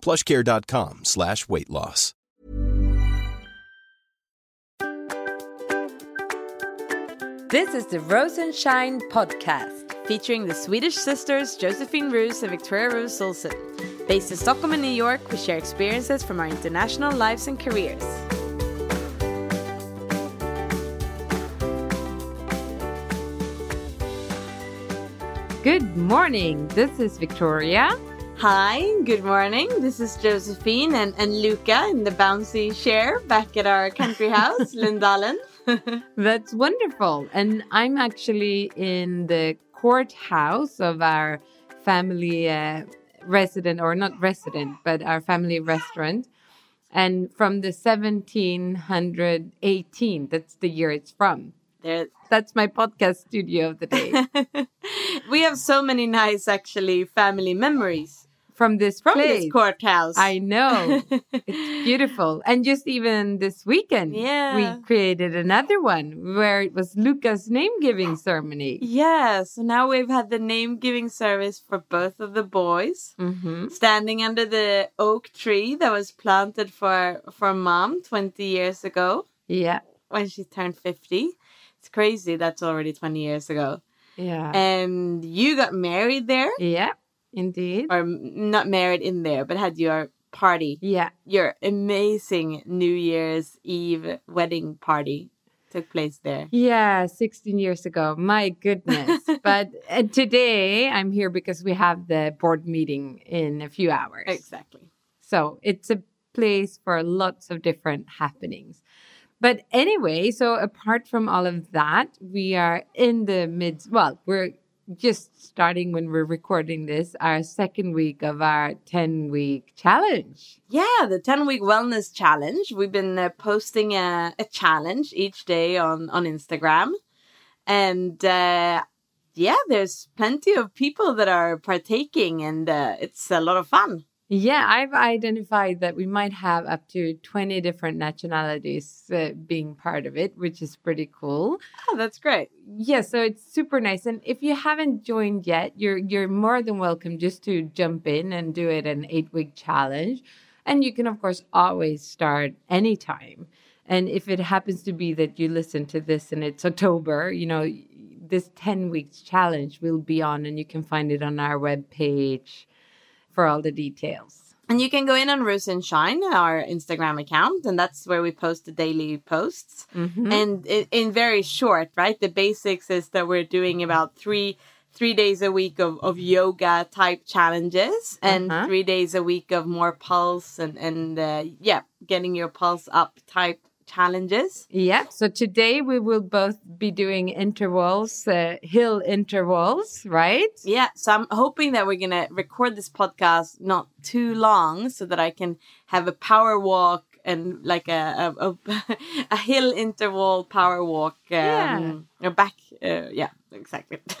plushcare.com slash weight loss. This is the Rose and Shine podcast, featuring the Swedish sisters Josephine Roos and Victoria Roos Olsen. Based in Stockholm and New York, we share experiences from our international lives and careers. Good morning. This is Victoria. Hi, good morning. This is Josephine and, and Luca in the bouncy chair back at our country house, Lindalen. That's wonderful. And I'm actually in the courthouse of our family uh, resident, or not resident, but our family restaurant. And from the 1718, that's the year it's from. There, That's my podcast studio of the day. we have so many nice, actually, family memories from this from place. this courthouse. I know. it's beautiful. And just even this weekend, Yeah. we created another one where it was Luca's name giving ceremony. Yeah, so now we've had the name giving service for both of the boys. hmm Standing under the oak tree that was planted for for mom 20 years ago Yeah. when she turned 50. It's crazy that's already 20 years ago. Yeah. And you got married there yeah. Indeed. or not married in there, but had your party, Yeah. your amazing New Year's Eve wedding party took place there. Yeah, 16 years ago. My goodness. but uh, today I'm here because we have the board meeting in a few hours. Exactly. So it's a place for lots of different happenings. But anyway, so apart from all of that, we are in the mid, well, we're just starting when we're recording this, our second week of our 10 week challenge. Yeah, the 10 week wellness challenge. We've been uh, posting a, a challenge each day on, on Instagram. And uh, yeah, there's plenty of people that are partaking, and uh, it's a lot of fun. Yeah, I've identified that we might have up to 20 different nationalities uh, being part of it, which is pretty cool. Oh, that's great. Yeah, so it's super nice. And if you haven't joined yet, you're you're more than welcome just to jump in and do it an eight week challenge. And you can of course always start anytime. And if it happens to be that you listen to this and it's October, you know, this 10 weeks challenge will be on and you can find it on our webpage for all the details. And you can go in on Rose and Shine, our Instagram account, and that's where we post the daily posts. Mhm. And in, in very short, right, the basics is that we're doing about three three days a week of, of yoga type challenges and Uh-huh. three days a week of more pulse and and uh, yeah, getting your pulse up type challenges. Yeah. So today we will both be doing intervals, uh, hill intervals, right? Yeah, so I'm hoping that we're gonna record this podcast not too long so that I can have a power walk and like a a, a, a hill interval power walk. Um, yeah. Back. Uh, yeah, exactly.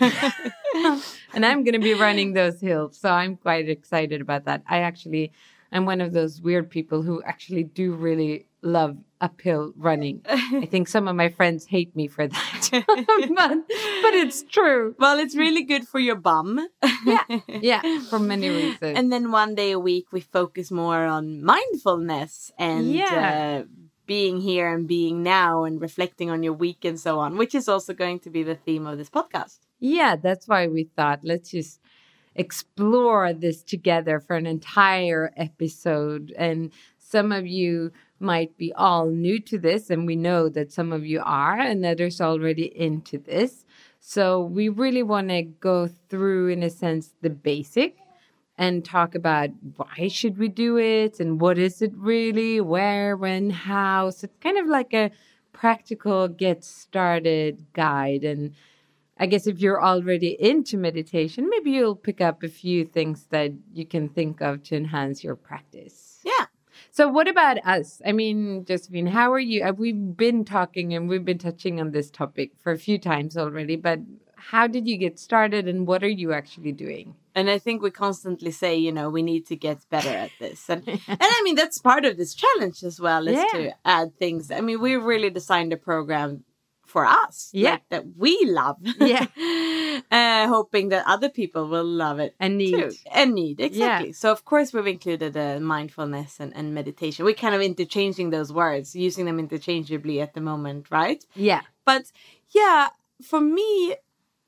and I'm going to be running those hills. So I'm quite excited about that. I actually, I'm one of those weird people who actually do really love uphill running. I think some of my friends hate me for that. but, but it's true. well, it's really good for your bum. Yeah. Yeah. For many reasons. and then one day a week we focus more on mindfulness and Yeah. uh, being here and being now and reflecting on your week and so on, which is also going to be the theme of this podcast. Yeah, that's why we thought let's just explore this together for an entire episode and some of you might be all new to this, and we know that some of you are, and others already into this. So we really want to go through, in a sense, the basic and talk about why should we do it and what is it really, where, when, how. So it's kind of like a practical get started guide. And I guess if you're already into meditation, maybe you'll pick up a few things that you can think of to enhance your practice. So, what about us? I mean, Josephine, how are you? Uh, we've been talking and we've been touching on this topic for a few times already, but how did you get started and what are you actually doing? And I think we constantly say, you know, we need to get better at this. And and I mean that's part of this challenge as well is Yeah. to add things. I mean, we really designed a program for us. Yeah. like, that we love. Yeah. uh, hoping that other people will love it. And need. too. And need, exactly. So of course we've included uh, mindfulness and, and meditation. We're kind of interchanging those words, using them interchangeably at the moment, right? Yeah. But yeah, for me,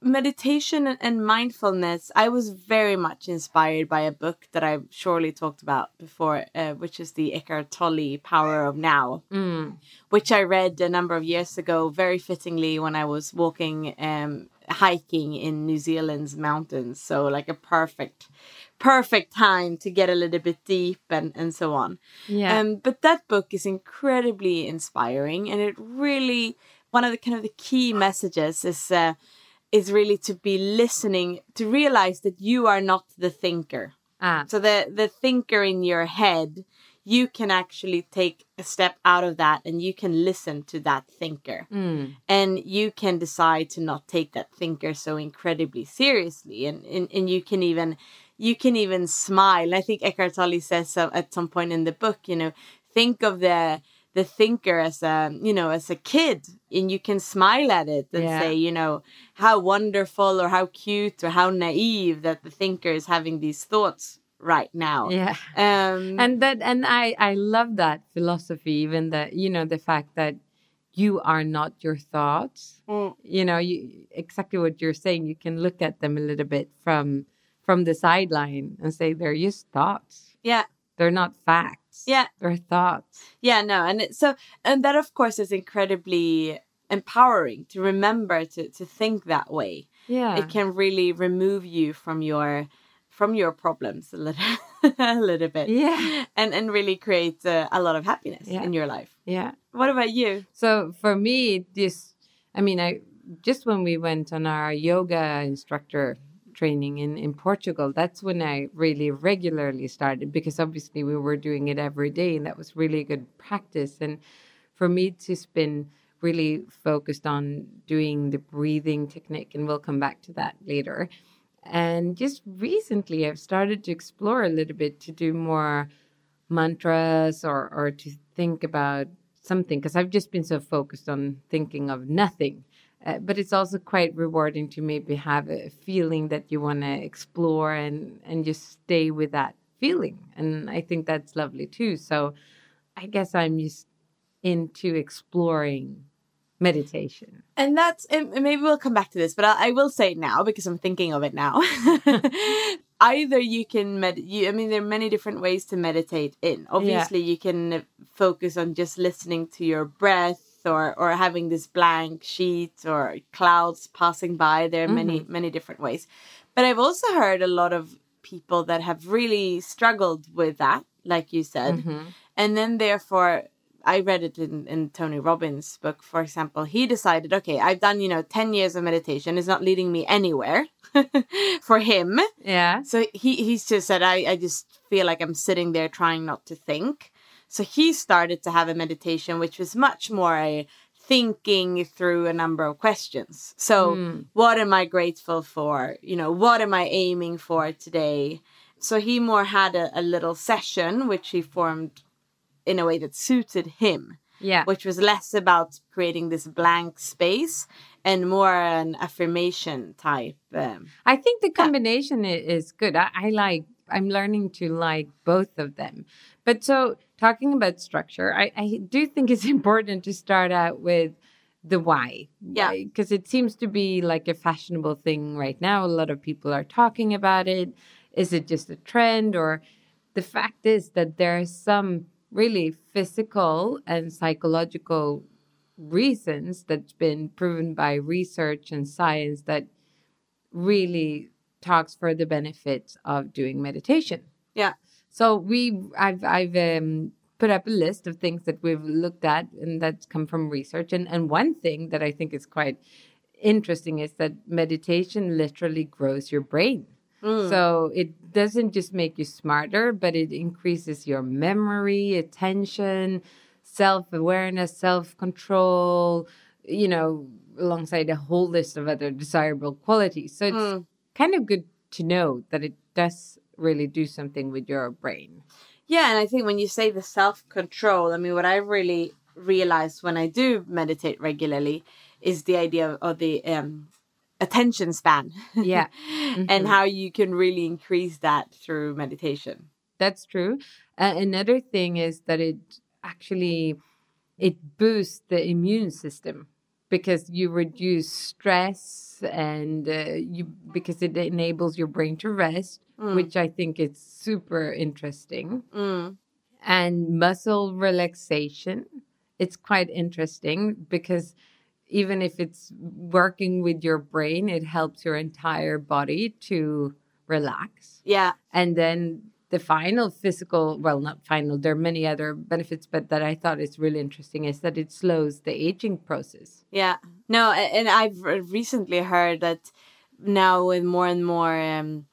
meditation and- mindfulness, I was very much inspired by a book that I've surely talked about before, uh, which is the Eckhart Tolle Power of Now, Mm. which I read a number of years ago, very fittingly when I was walking, um, hiking in New Zealand's mountains. So, like a perfect, perfect time to get a little bit deep and, and so on. Yeah. Um, but that book is incredibly inspiring, and it really one of the kind of the key messages is uh, is really to be listening to realize that you are not the thinker. ah. So the the thinker in your head, you can actually take a step out of that, and you can listen to that thinker Mm. and you can decide to not take that thinker so incredibly seriously and and, and you can even you can even smile i think eckhart tolle says so at some point in the book you know think of the the thinker as a you know as a kid and you can smile at it and Yeah. say you know how wonderful or how cute or how naive that the thinker is having these thoughts right now Yeah. um And that and I I love that philosophy even that you know the fact that you are not your thoughts. mm, You know, you exactly what you're saying. You can look at them a little bit from from the sideline and say they're just thoughts. yeah They're not facts. Yeah. They're thoughts. Yeah, no, and it, so and that of course is incredibly empowering to remember to to think that way. Yeah. It can really remove you from your from your problems a little a little bit. Yeah. And and really create uh, a lot of happiness Yeah. in your life. Yeah. What about you? So for me, this, I mean, I just when we went on our yoga instructor training in, in Portugal, that's when I really regularly started because obviously we were doing it every day and that was really good practice. And for me, it's just been really focused on doing the breathing technique, and we'll come back to that later. And just recently, I've started to explore a little bit to do more mantras or, or to think about something because I've just been so focused on thinking of nothing. Uh, but it's also quite rewarding to maybe have a feeling that you want to explore and, and just stay with that feeling. And I think that's lovely too. So I guess I'm just into exploring meditation. And that's and maybe we'll come back to this, but I, I will say it now because I'm thinking of it now. Either you can med, you, I mean, there are many different ways to meditate in. Obviously, you can focus on just listening to your breath, or or having this blank sheet, or clouds passing by. There are many mm-hmm. many different ways. But I've also heard a lot of people that have really struggled with that, like you said, mm-hmm. and then therefore I read it in, in Tony Robbins' book, for example. He decided, okay, I've done, you know, 10 years of meditation. It's not leading me anywhere for him. Yeah. So he, he's just said, I, I just feel like I'm sitting there trying not to think. So he started to have a meditation, which was much more a thinking through a number of questions. So, Mm. what am I grateful for? You know, what am I aiming for today? So he more had a, a little session, which he formed in a way that suited him, Yeah. which was less about creating this blank space and more an affirmation type. Um, I think the combination i- is good. I, I like, I'm learning to like both of them. But so, talking about structure, I, I do think it's important to start out with the why. Yeah. Because it seems to be like a fashionable thing right now. A lot of people are talking about it. Is it just a trend? Or the fact is that there are some really physical and psychological reasons that's been proven by research and science that really talks for the benefits of doing meditation. Yeah. So we, I've, I've um, put up a list of things that we've looked at and that's come from research. And and one thing that I think is quite interesting is that meditation literally grows your brain. So it doesn't just make you smarter, but it increases your memory, attention, self awareness, self control, you know, alongside a whole list of other desirable qualities. So it's kind of good to know that it does really do something with your brain. Yeah, and I think when you say the self control, I mean, what I really realize when I do meditate regularly is the idea of the um, attention span. Yeah. and how you can really increase that through meditation. That's true. Uh, another thing is that it actually it boosts the immune system because you reduce stress and uh, you because it enables your brain to rest, which I think is super interesting. And muscle relaxation, it's quite interesting because even if it's working with your brain, it helps your entire body to relax. Yeah. And then the final physical, well, not final, there are many other benefits, but that I thought is really interesting is that it slows the aging process. Yeah. No, and I've recently heard that now with more and more um,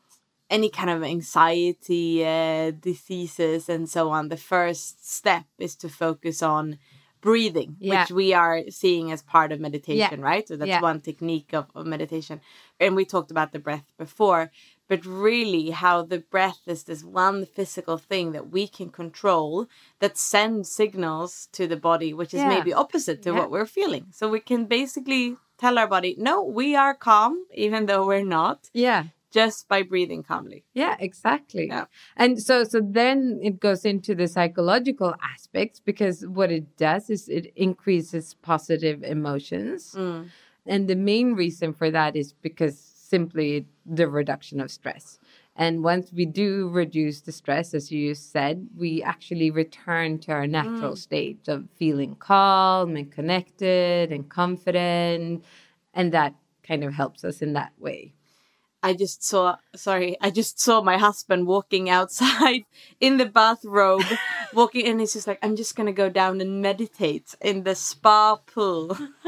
any kind of anxiety uh, diseases and so on, the first step is to focus on breathing, Yeah. which we are seeing as part of meditation, right? So that's Yeah. one technique of, of meditation. And we talked about the breath before, but really how the breath is this one physical thing that we can control that sends signals to the body, which is Yeah. maybe opposite to Yeah. what we're feeling. So we can basically tell our body, no, we are calm, even though we're not, Yeah. just by breathing calmly. Yeah, exactly. Yeah. And so so then it goes into the psychological aspects because what it does is it increases positive emotions. Mm. And the main reason for that is because simply the reduction of stress. And once we do reduce the stress, as you said, we actually return to our natural mm. state of feeling calm and connected and confident. And that kind of helps us in that way. I just saw, sorry, I just saw my husband walking outside in the bathrobe, walking, and he's just like, I'm just gonna go down and meditate in the spa pool.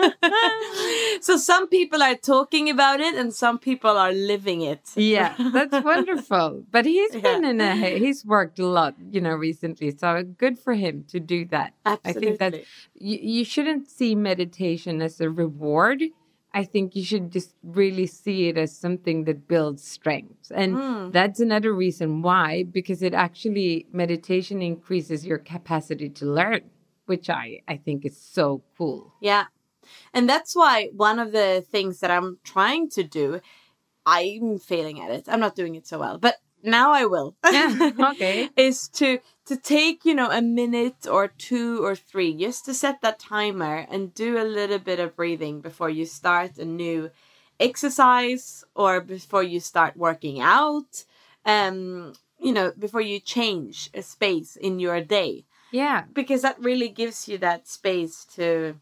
so some people are talking about it, and some people are living it. Yeah, that's wonderful. But he's Yeah. been in a he's worked a lot, you know, recently. So good for him to do that. Absolutely. I think that you, you shouldn't see meditation as a reward. I think you should just really see it as something that builds strength. And Hmm. that's another reason why, because it actually, meditation increases your capacity to learn, which I, I think is so cool. Yeah. And that's why one of the things that I'm trying to do, I'm failing at it. I'm not doing it so well, but now I will. Yeah, okay. is to to take, you know, a minute or two or three just to set that timer and do a little bit of breathing before you start a new exercise or before you start working out. Um, you know, before you change a space in your day Yeah. because that really gives you that space to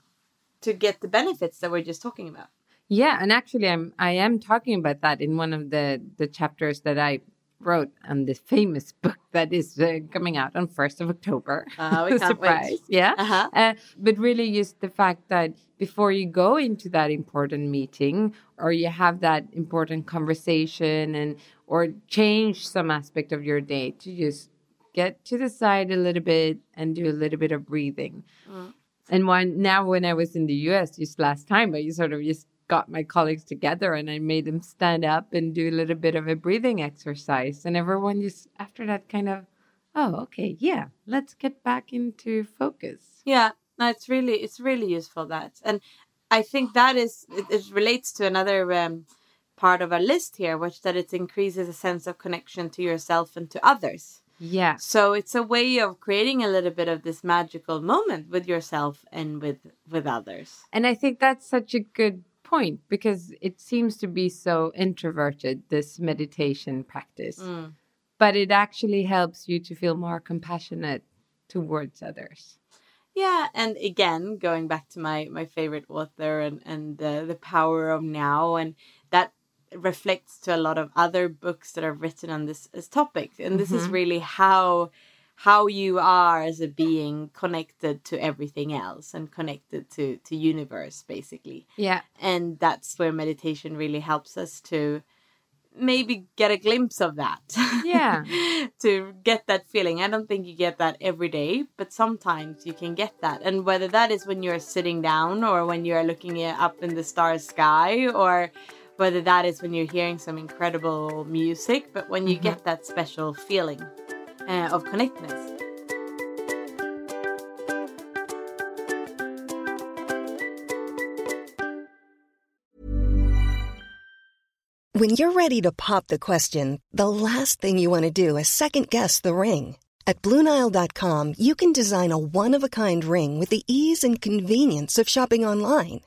to get the benefits that we're just talking about. Yeah, and actually, I'm I am talking about that in one of the the chapters that I wrote on this famous book that is uh, coming out on first of October. Uh, we can't wait. Yeah, Uh-huh. uh, but really, just the fact that before you go into that important meeting or you have that important conversation and or change some aspect of your day to just get to the side a little bit and do a little bit of breathing. And one now, when I was in the US just last time, I sort of just got my colleagues together and I made them stand up and do a little bit of a breathing exercise. And everyone just after that kind of, oh, okay, yeah, let's get back into focus. Yeah, no, it's really it's really useful that, and I think that is it, it relates to another um, part of our list here, which that it increases a sense of connection to yourself and to others. Yeah. So it's a way of creating a little bit of this magical moment with yourself and with with others. And I think that's such a good point because it seems to be so introverted, this meditation practice. Mm. But it actually helps you to feel more compassionate towards others. Yeah, and again, going back to my my favorite author and and the power of now, and that reflects to a lot of other books that are written on this, this topic. And this mm-hmm. is really how how you are as a being connected to everything else and connected to to universe basically. Yeah. And that's where meditation really helps us to maybe get a glimpse of that. Yeah. To get that feeling. I don't think you get that every day but sometimes you can get that. And whether that is when you're sitting down or when you're looking up in the star sky or whether that is when you're hearing some incredible music but when you mm-hmm. get that special feeling uh, of connectedness. When you're ready to pop the question, the last thing you want to do is second guess the ring. At Bluenile.com, you can design a one of a kind ring with the ease and convenience of shopping online.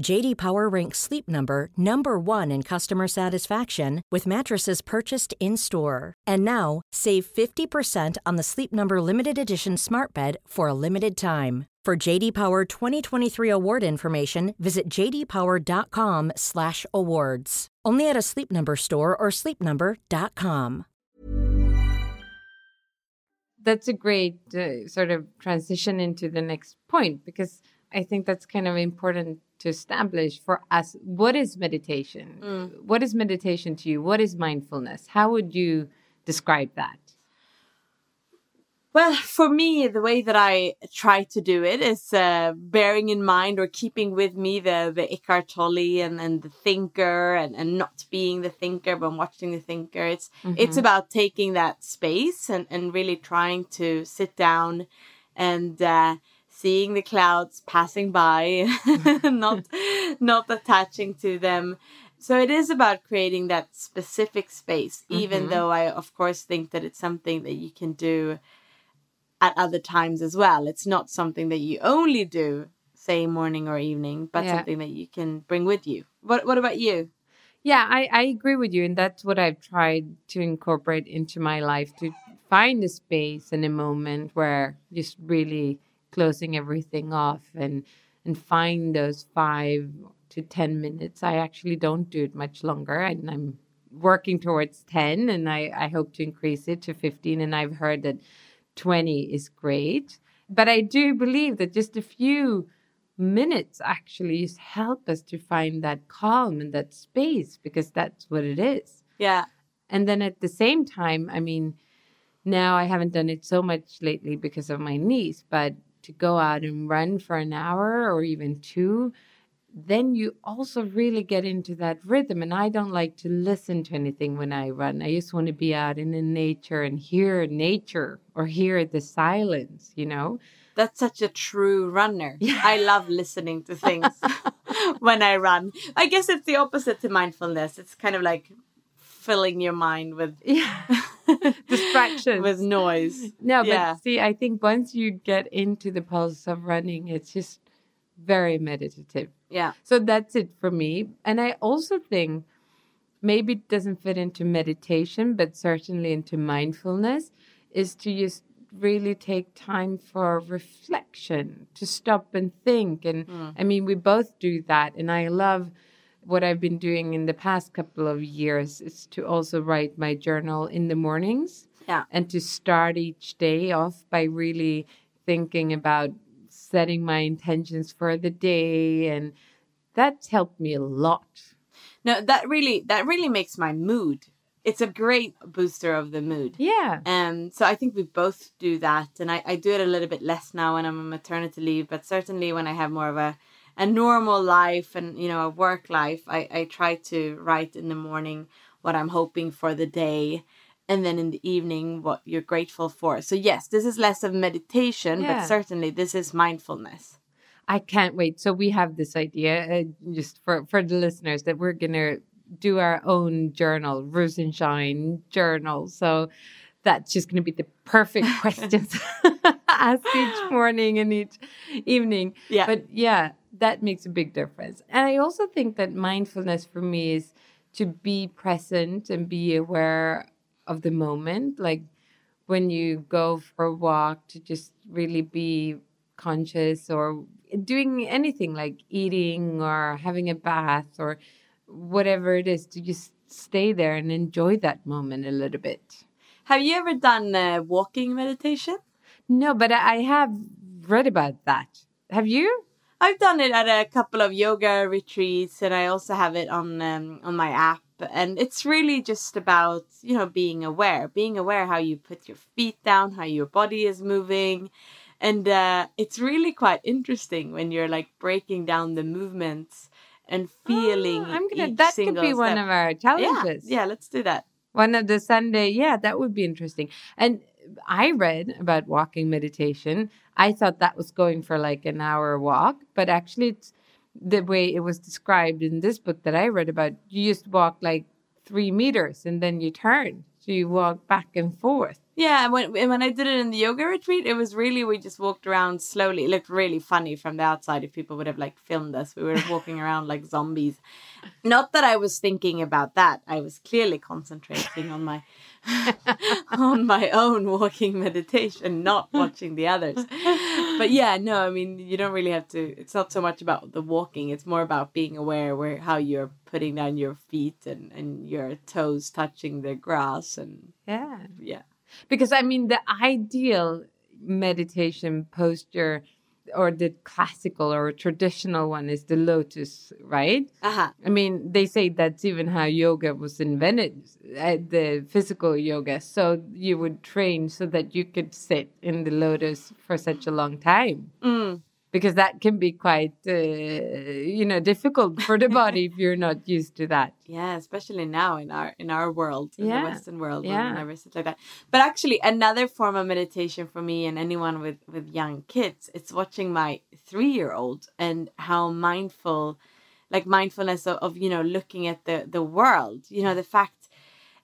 JD Power ranks Sleep Number number 1 in customer satisfaction with mattresses purchased in-store. And now, save 50% on the Sleep Number limited edition Smart Bed for a limited time. For JD Power 2023 award information, visit jdpower.com/awards. Only at a Sleep Number store or sleepnumber.com. That's a great uh, sort of transition into the next point because I think that's kind of important to establish for us. What is meditation? Mm. What is meditation to you? What is mindfulness? How would you describe that? Well, for me, the way that I try to do it is uh, bearing in mind or keeping with me the, the Eckhart Tolle and, and the thinker and, and not being the thinker, but watching the thinker. It's, mm-hmm. it's about taking that space and, and really trying to sit down and, uh, seeing the clouds passing by, not, not attaching to them. So it is about creating that specific space, even mm-hmm. though I, of course, think that it's something that you can do at other times as well. It's not something that you only do, say morning or evening, but yeah. something that you can bring with you. What What about you? Yeah, I, I agree with you, and that's what I've tried to incorporate into my life to find a space and a moment where just really closing everything off and and find those five to ten minutes. I actually don't do it much longer, and I'm working towards ten, and I I hope to increase it to fifteen. And I've heard that 20 is great. But I do believe that just a few minutes actually help us to find that calm and that space because that's what it is. Yeah. And then at the same time, I mean, now I haven't done it so much lately because of my niece, but to go out and run for an hour or even two, then you also really get into that rhythm. And I don't like to listen to anything when I run. I just want to be out in the nature and hear nature or hear the silence, you know? That's such a true runner. Yeah. I love listening to things when I run. I guess it's the opposite to mindfulness. It's kind of like filling your mind with yeah. distractions with noise. No, yeah. but see, I think once you get into the pulse of running, it's just very meditative. Yeah. So that's it for me. And I also think maybe it doesn't fit into meditation, but certainly into mindfulness, is to just really take time for reflection, to stop and think. And mm. I mean, we both do that. And I love what I've been doing in the past couple of years is to also write my journal in the mornings. Yeah. And to start each day off by really thinking about setting my intentions for the day. And that's helped me a lot. No, that really that really makes my mood. It's a great booster of the mood. Yeah. Um, so I think we both do that, and I, I do it a little bit less now when I'm on maternity leave, but certainly when I have more of a, a normal life and you know a work life, I, I try to write in the morning what I'm hoping for the day, and then in the evening what you're grateful for. So yes, this is less of meditation, Yeah. but certainly this is mindfulness. I can't wait. So we have this idea, uh, just for for the listeners, that we're gonna do our own journal, Rosenshine journal. So that's just gonna be the perfect questions asked each morning and each evening. Yeah. But yeah, that makes a big difference. And I also think that mindfulness for me is to be present and be aware of the moment, like when you go for a walk to just really be conscious or doing anything like eating or having a bath or whatever it is to just stay there and enjoy that moment a little bit. Have you ever done uh, walking meditation? No, but I have read about that. Have you? I've done it at a couple of yoga retreats, and I also have it on um, on my app. And it's really just about you know being aware, being aware how you put your feet down, how your body is moving, and uh, it's really quite interesting when you're like breaking down the movements and feeling. Ah, I'm gonna. That could be one of our yeah, challenges. yeah. Let's do that. One of the Sunday, yeah, that would be interesting. And I read about walking meditation. I thought that was going for like an hour walk, but actually, it's the way it was described in this book that I read about. You just walk like three meters and then you turn. So you walk back and forth. Yeah, and when and when I did it in the yoga retreat, it was really we just walked around slowly. It looked really funny from the outside if people would have like filmed us. We were walking around like zombies. Not that I was thinking about that. I was clearly concentrating on my on my own walking meditation, not watching the others. But yeah, no, I mean you don't really have to it's not so much about the walking, it's more about being aware where how you're putting down your feet and, and your toes touching the grass and Yeah. yeah. Because I mean, the ideal meditation posture or the classical or traditional one is the lotus, right? Uh-huh. I mean, they say that's even how yoga was invented, uh, the physical yoga. So you would train so that you could sit in the lotus for such a long time. Mm. Because that can be quite, uh, you know, difficult for the body if you're not used to that. Yeah, especially now in our in our world, in Yeah, the Western world, yeah. when we never sit like that. But actually, another form of meditation for me and anyone with with young kids, it's watching my three year old and how mindful, like mindfulness of, of you know looking at the the world. You know the fact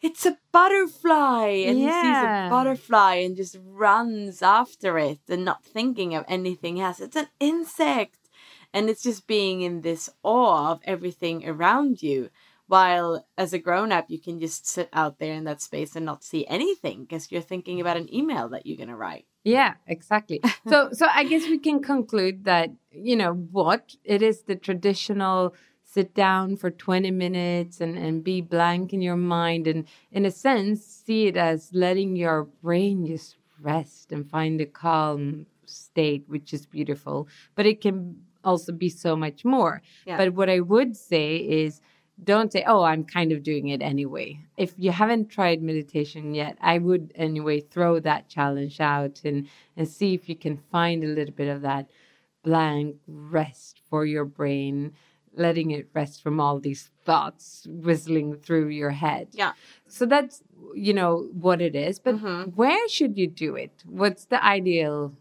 it's a butterfly and he sees a butterfly and just runs after it and not thinking of anything else. It's an insect and it's just being in this awe of everything around you while as a grown up you can just sit out there in that space and not see anything because you're thinking about an email that you're going to write Yeah, exactly. so so I guess we can conclude that, you know, what it is the traditional sit down for 20 minutes and, and be blank in your mind and in a sense see it as letting your brain just rest and find a calm state, which is beautiful. But it can also be so much more. Yeah. But what I would say is don't say, oh, I'm kind of doing it anyway. If you haven't tried meditation yet, I would anyway throw that challenge out and, and see if you can find a little bit of that blank rest for your brain, letting it rest from all these thoughts whistling through your head. yeah So that's, you know, what it is. But mm-hmm. where should you do it? What's the ideal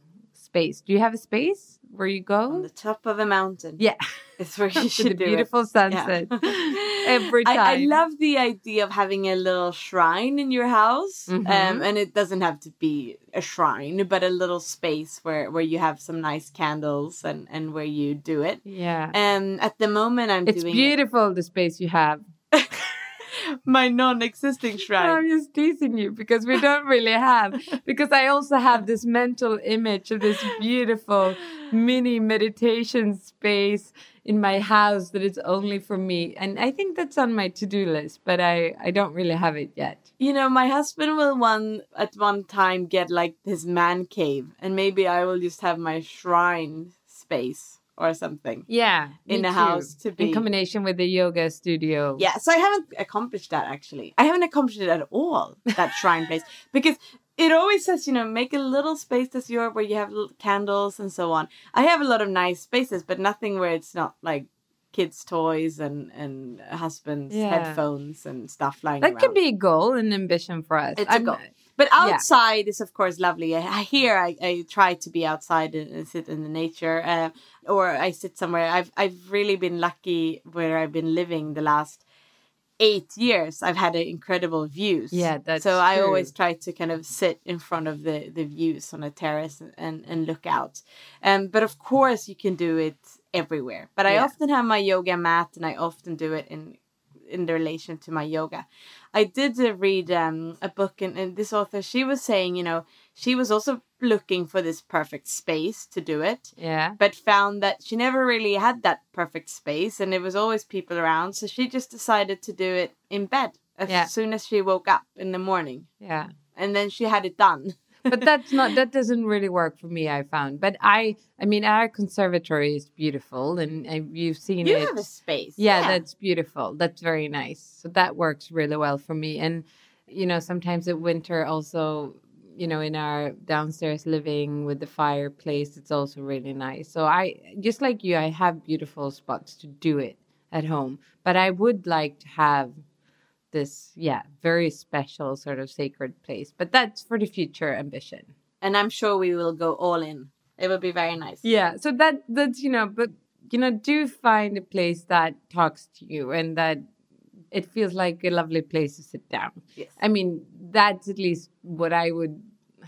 space? Do you have a space where you go? on the top of a mountain Yeah. it's where you should do beautiful it. sunset every I, I love the idea of having a little shrine in your house, Mhm. um, and it doesn't have to be a shrine, but a little space where, where you have some nice candles and, and where you do it. Yeah. Um, at the moment, I'm It's doing it- beautiful the space you have. My non-existing shrine. I'm just teasing you because we don't really have. Because I also have this mental image of this beautiful mini meditation space in my house that is only for me, and I think that's on my to-do list, but I I don't really have it yet. You know, my husband will one at one time get like his man cave, and maybe I will just have my shrine space or something. Yeah, In a too. house to be- in combination with the yoga studio. Yeah, so I haven't accomplished that actually. I haven't accomplished it at all, that shrine place. Because it always says, you know, make a little space that's your where you have candles and so on. I have a lot of nice spaces, but nothing where it's not like kids' toys and and husband's Yeah. headphones and stuff lying that around. could be a goal, and ambition for us. It's a I'm- goal. But Yeah. outside is of course lovely. I, here I, I try to be outside and, sit in the nature, uh, or I sit somewhere. I've I've really been lucky where I've been living the last eight years. I've had incredible views. Yeah, that's so I always try to kind of sit in front of the the views on a terrace and and, and look out. Um, but of course you can do it everywhere. But I Yeah. often have my yoga mat, and I often do it in in relation to my yoga. I did uh, read um, a book, and, and this author, she was saying, you know, she was also looking for this perfect space to do it, Yeah. but found that she never really had that perfect space, and there was always people around. So she just decided to do it in bed as Yeah. soon as she woke up in the morning, Yeah. and then she had it done. But that's not that doesn't really work for me i found. But i i mean our conservatory is beautiful and, and you've seen You it. have a space, yeah, yeah. that's beautiful. That's very nice. So that works really well for me. And you know sometimes in winter also you know in our downstairs living with the fireplace it's also really nice. So i just like you i have beautiful spots to do it at home. But i would like to have this yeah very special sort of sacred place but that's for the future ambition And I'm sure we will go all in. It will be very nice. yeah so that that's you know but you know do find a place that talks to you and that it feels like a lovely place to sit down Yes. i mean that's at least what i would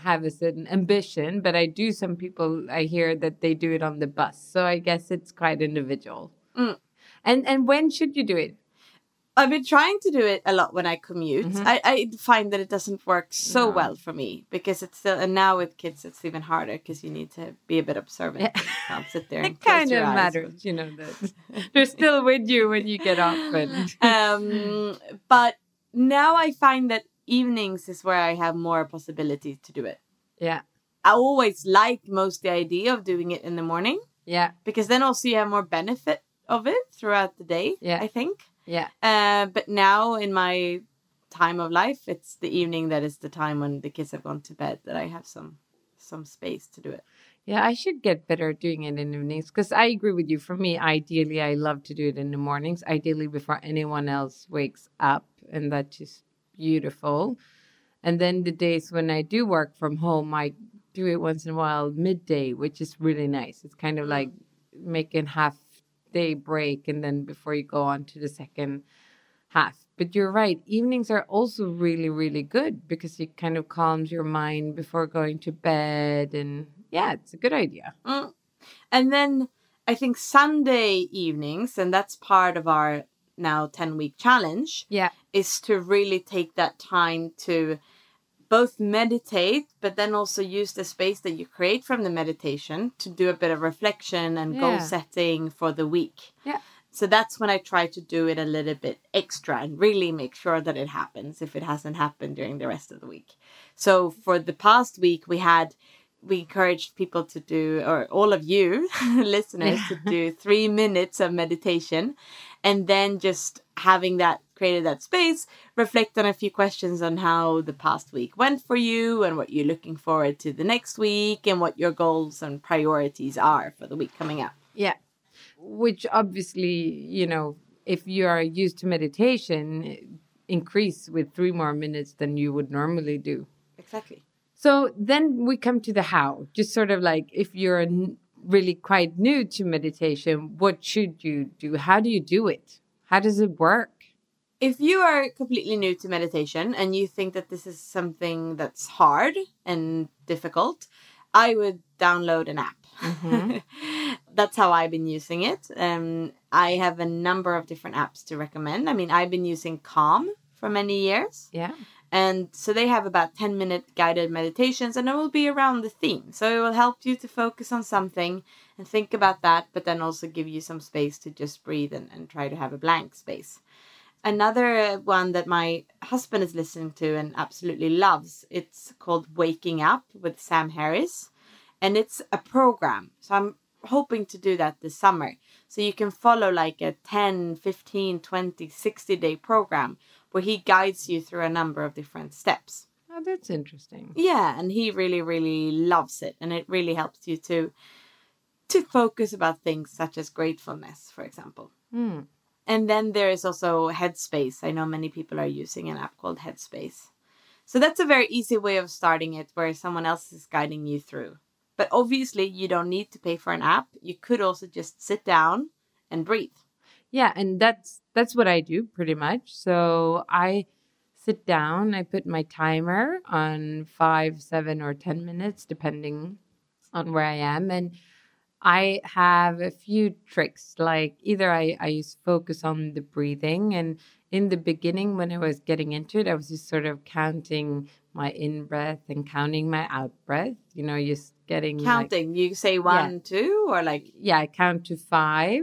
have as an ambition but i do some people i hear that they do it on the bus so i guess it's quite individual Mm. and and when should you do it I've been trying to do it a lot when I commute. Mhm. I, I find that it doesn't work so No. well for me because it's still, and now with kids, it's even harder because you need to be a bit observant. Yeah. Can't sit there and it kind of eyes. matters you know that they're still with you when you get up, and Um, but now I find that evenings is where I have more possibilities to do it. yeah I always like most the idea of doing it in the morning yeah because then also you have more benefit of it throughout the day. Yeah. I think. Yeah Uh, but now in my time of life, it's the evening that is the time when the kids have gone to bed that I have some some space to do it. Yeah, I should get better at doing it in the evenings because I agree with you. For me, ideally, I love to do it in the mornings, ideally before anyone else wakes up, and that's just beautiful. And then the days when I do work from home, I do it once in a while midday, which is really nice. It's kind of like making half day break, and then before you go on to the second half. But you're right, evenings are also really, really good because it kind of calms your mind before going to bed. And yeah, it's a good idea. Mm. And then I think Sunday evenings, and that's part of our now 10 week challenge, Yeah. is to really take that time to both meditate, but then also use the space that you create from the meditation to do a bit of reflection and goal setting for the week. Yeah. So that's when I try to do it a little bit extra and really make sure that it happens if it hasn't happened during the rest of the week. So for the past week, we had we encouraged people to do, or all of you listeners, to do three minutes of meditation, and then just having that created that space, reflect on a few questions on how the past week went for you, and what you're looking forward to the next week, and what your goals and priorities are for the week coming up. Yeah. Which obviously, you know, if you are used to meditation, increase with three more minutes than you would normally do. Exactly. So then we come to the how. Just sort of like if you're n- really quite new to meditation, what should you do? How do you do it? How does it work? if you are completely new to meditation and you think that this is something that's hard and difficult, I would download an app. that's how I've been using it. Um, I have a number of different apps to recommend. I mean, I've been using Calm for many years. Yeah. And so they have about 10 minute guided meditations and it will be around the theme. So it will help you to focus on something and think about that, but then also give you some space to just breathe and, and try to have a blank space. Another one that my husband is listening to and absolutely loves, it's called Waking Up with Sam Harris. And it's a program. So I'm hoping to do that this summer. So you can follow like a 10, 15, 20, 60 day program where he guides you through a number of different steps. Oh, that's interesting. Yeah, and he really, really loves it, and it really helps you to to focus about things such as gratefulness, for example. Hmm. And then there is also Headspace. I know many people are using an app called Headspace. So that's a very easy way of starting it where someone else is guiding you through. But obviously, you don't need to pay for an app. You could also just sit down and breathe. Yeah, and that's that's what I do pretty much. So I sit down, I put my timer on 5, 7 or 10 minutes depending on where I am and I have a few tricks like either I I use focus on the breathing and in the beginning when I was getting into it I was just sort of counting my in breath and counting my out breath, you know, just getting like- Counting, you say one, two, or like, yeah, I count to five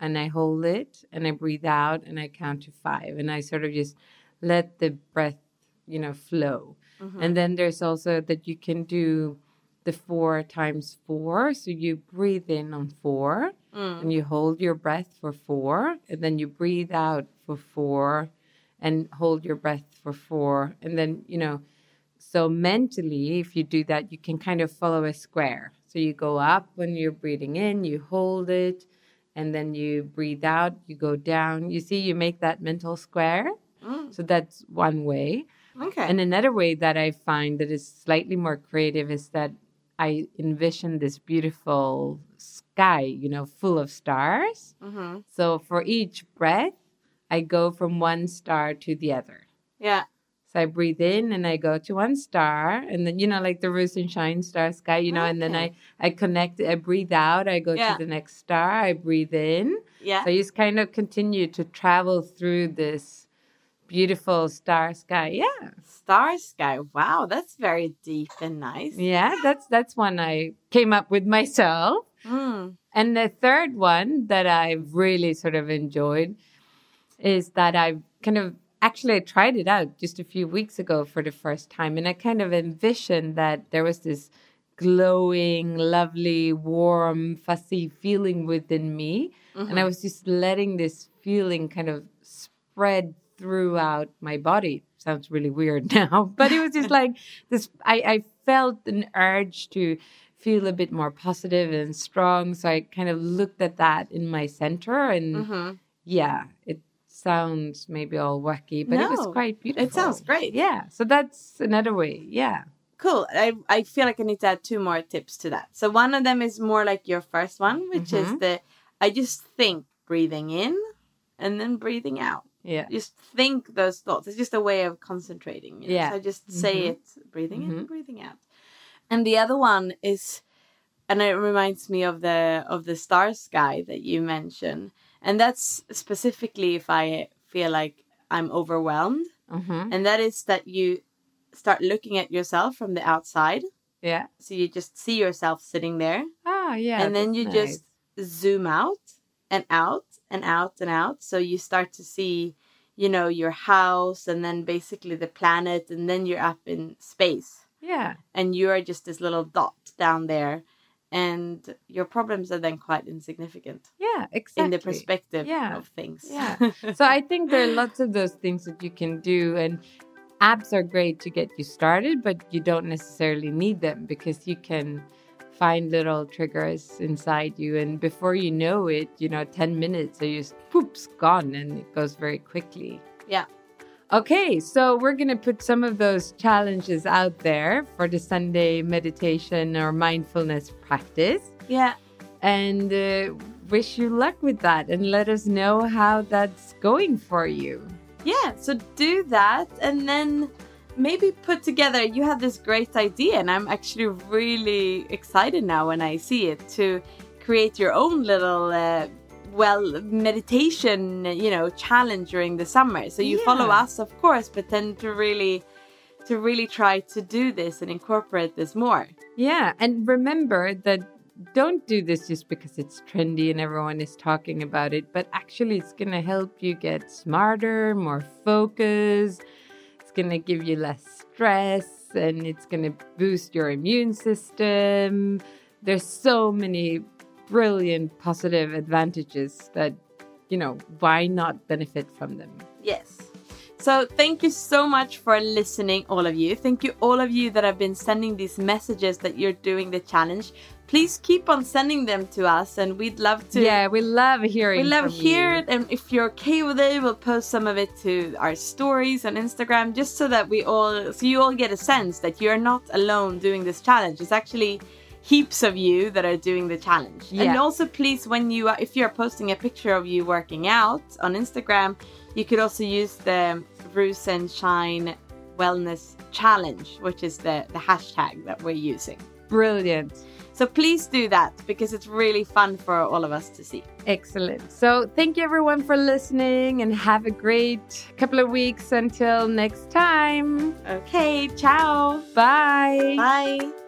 and I hold it and I breathe out and I count to five and I sort of just let the breath, you know, flow. Mm-hmm. And then there's also that you can do the four times four. So you breathe in on four mm, and you hold your breath for four and then you breathe out for four and hold your breath for four. And then, you know, so mentally, if you do that, you can kind of follow a square. So you go up when you're breathing in, you hold it, and then you breathe out, you go down. You see, you make that mental square. mm, So that's one way. okay. And another way that I find that is slightly more creative is that I envision this beautiful sky, you know, full of stars. hmm So for each breath, I go from one star to the other. Yeah. So I breathe in and I go to one star, and then you know, like the Rose and Shine star sky, you know, and then I I connect. I breathe out. I go Yeah. to the next star. I breathe in. Yeah. So I just kind of continue to travel through this beautiful star sky. Yeah, Star sky. Wow, that's very deep and nice. yeah. That's that's one I came up with myself. Mm. And the third one that I've really sort of enjoyed is that I've kind of actually I tried it out just a few weeks ago for the first time. And I kind of envisioned that there was this glowing, lovely, warm, fuzzy feeling within me. And I was just letting this feeling kind of spread throughout my body. Sounds really weird now, but it was just like this. I, I felt an urge to feel a bit more positive and strong. So I kind of looked at that in my center. And hmm yeah, it sounds maybe all wacky, but it was quite beautiful. It sounds great. Yeah. So that's another way. Yeah. Cool. I, I feel like I need to add two more tips to that. So one of them is more like your first one, which is Mhm. the I just think breathing in and then breathing out. Yeah. Just think those thoughts. It's just a way of concentrating. You know? Yeah. So I just say Mhm. it, breathing in, Mhm. breathing out. And the other one is, and it reminds me of the of the star sky that you mentioned, and that's specifically if I feel like I'm overwhelmed, Mm-hmm. and that is that you start looking at yourself from the outside. Yeah. So you just see yourself sitting there, Ah, yeah. and then you nice. just zoom out and out and out and out. So you start to see, you know, your house and then basically the planet, and then you're up in space, Yeah. and you are just this little dot down there, and your problems are then quite insignificant Yeah. Exactly. in the perspective Yeah. of things. Yeah. so I think there are lots of those things that you can do and apps are great to get you started, but you don't necessarily need them because you can find little triggers inside you and before you know it, you know, 10 minutes are just poops gone and it goes very quickly. yeah. Okay, so we're going to put some of those challenges out there for the Sunday meditation or mindfulness practice Yeah. and uh, wish you luck with that and let us know how that's going for you. Yeah, so do that and then maybe put together. You had this great idea, and I'm actually really excited now when I see it to create your own little uh, well meditation you know challenge during the summer so you follow us of course but then to really to really try to do this and incorporate this more Yeah, and remember that don't do this just because it's trendy and everyone is talking about it, but actually it's going to help you get smarter, more focused. It's going to give you less stress and it's going to boost your immune system. There's so many brilliant positive advantages that, you know, why not benefit from them? Yes. So thank you so much for listening, all of you. Thank you, all of you that have been sending these messages that you're doing the challenge. Please keep on sending them to us, and we'd love to. yeah, we love hearing We love hear you. it, and if you're okay with it, we'll post some of it to our stories on Instagram, just so that we all, so you all get a sense that you're not alone doing this challenge. It's actually heaps of you that are doing the challenge. And also, please, when you, are- if you're posting a picture of you working out on Instagram, you could also use the Bruce and Shine Wellness Challenge, which is the the hashtag that we're using. Brilliant. So please do that because it's really fun for all of us to see. Excellent. So, thank you everyone for listening and have a great couple of weeks until next time. Okay, ciao. Bye. Bye.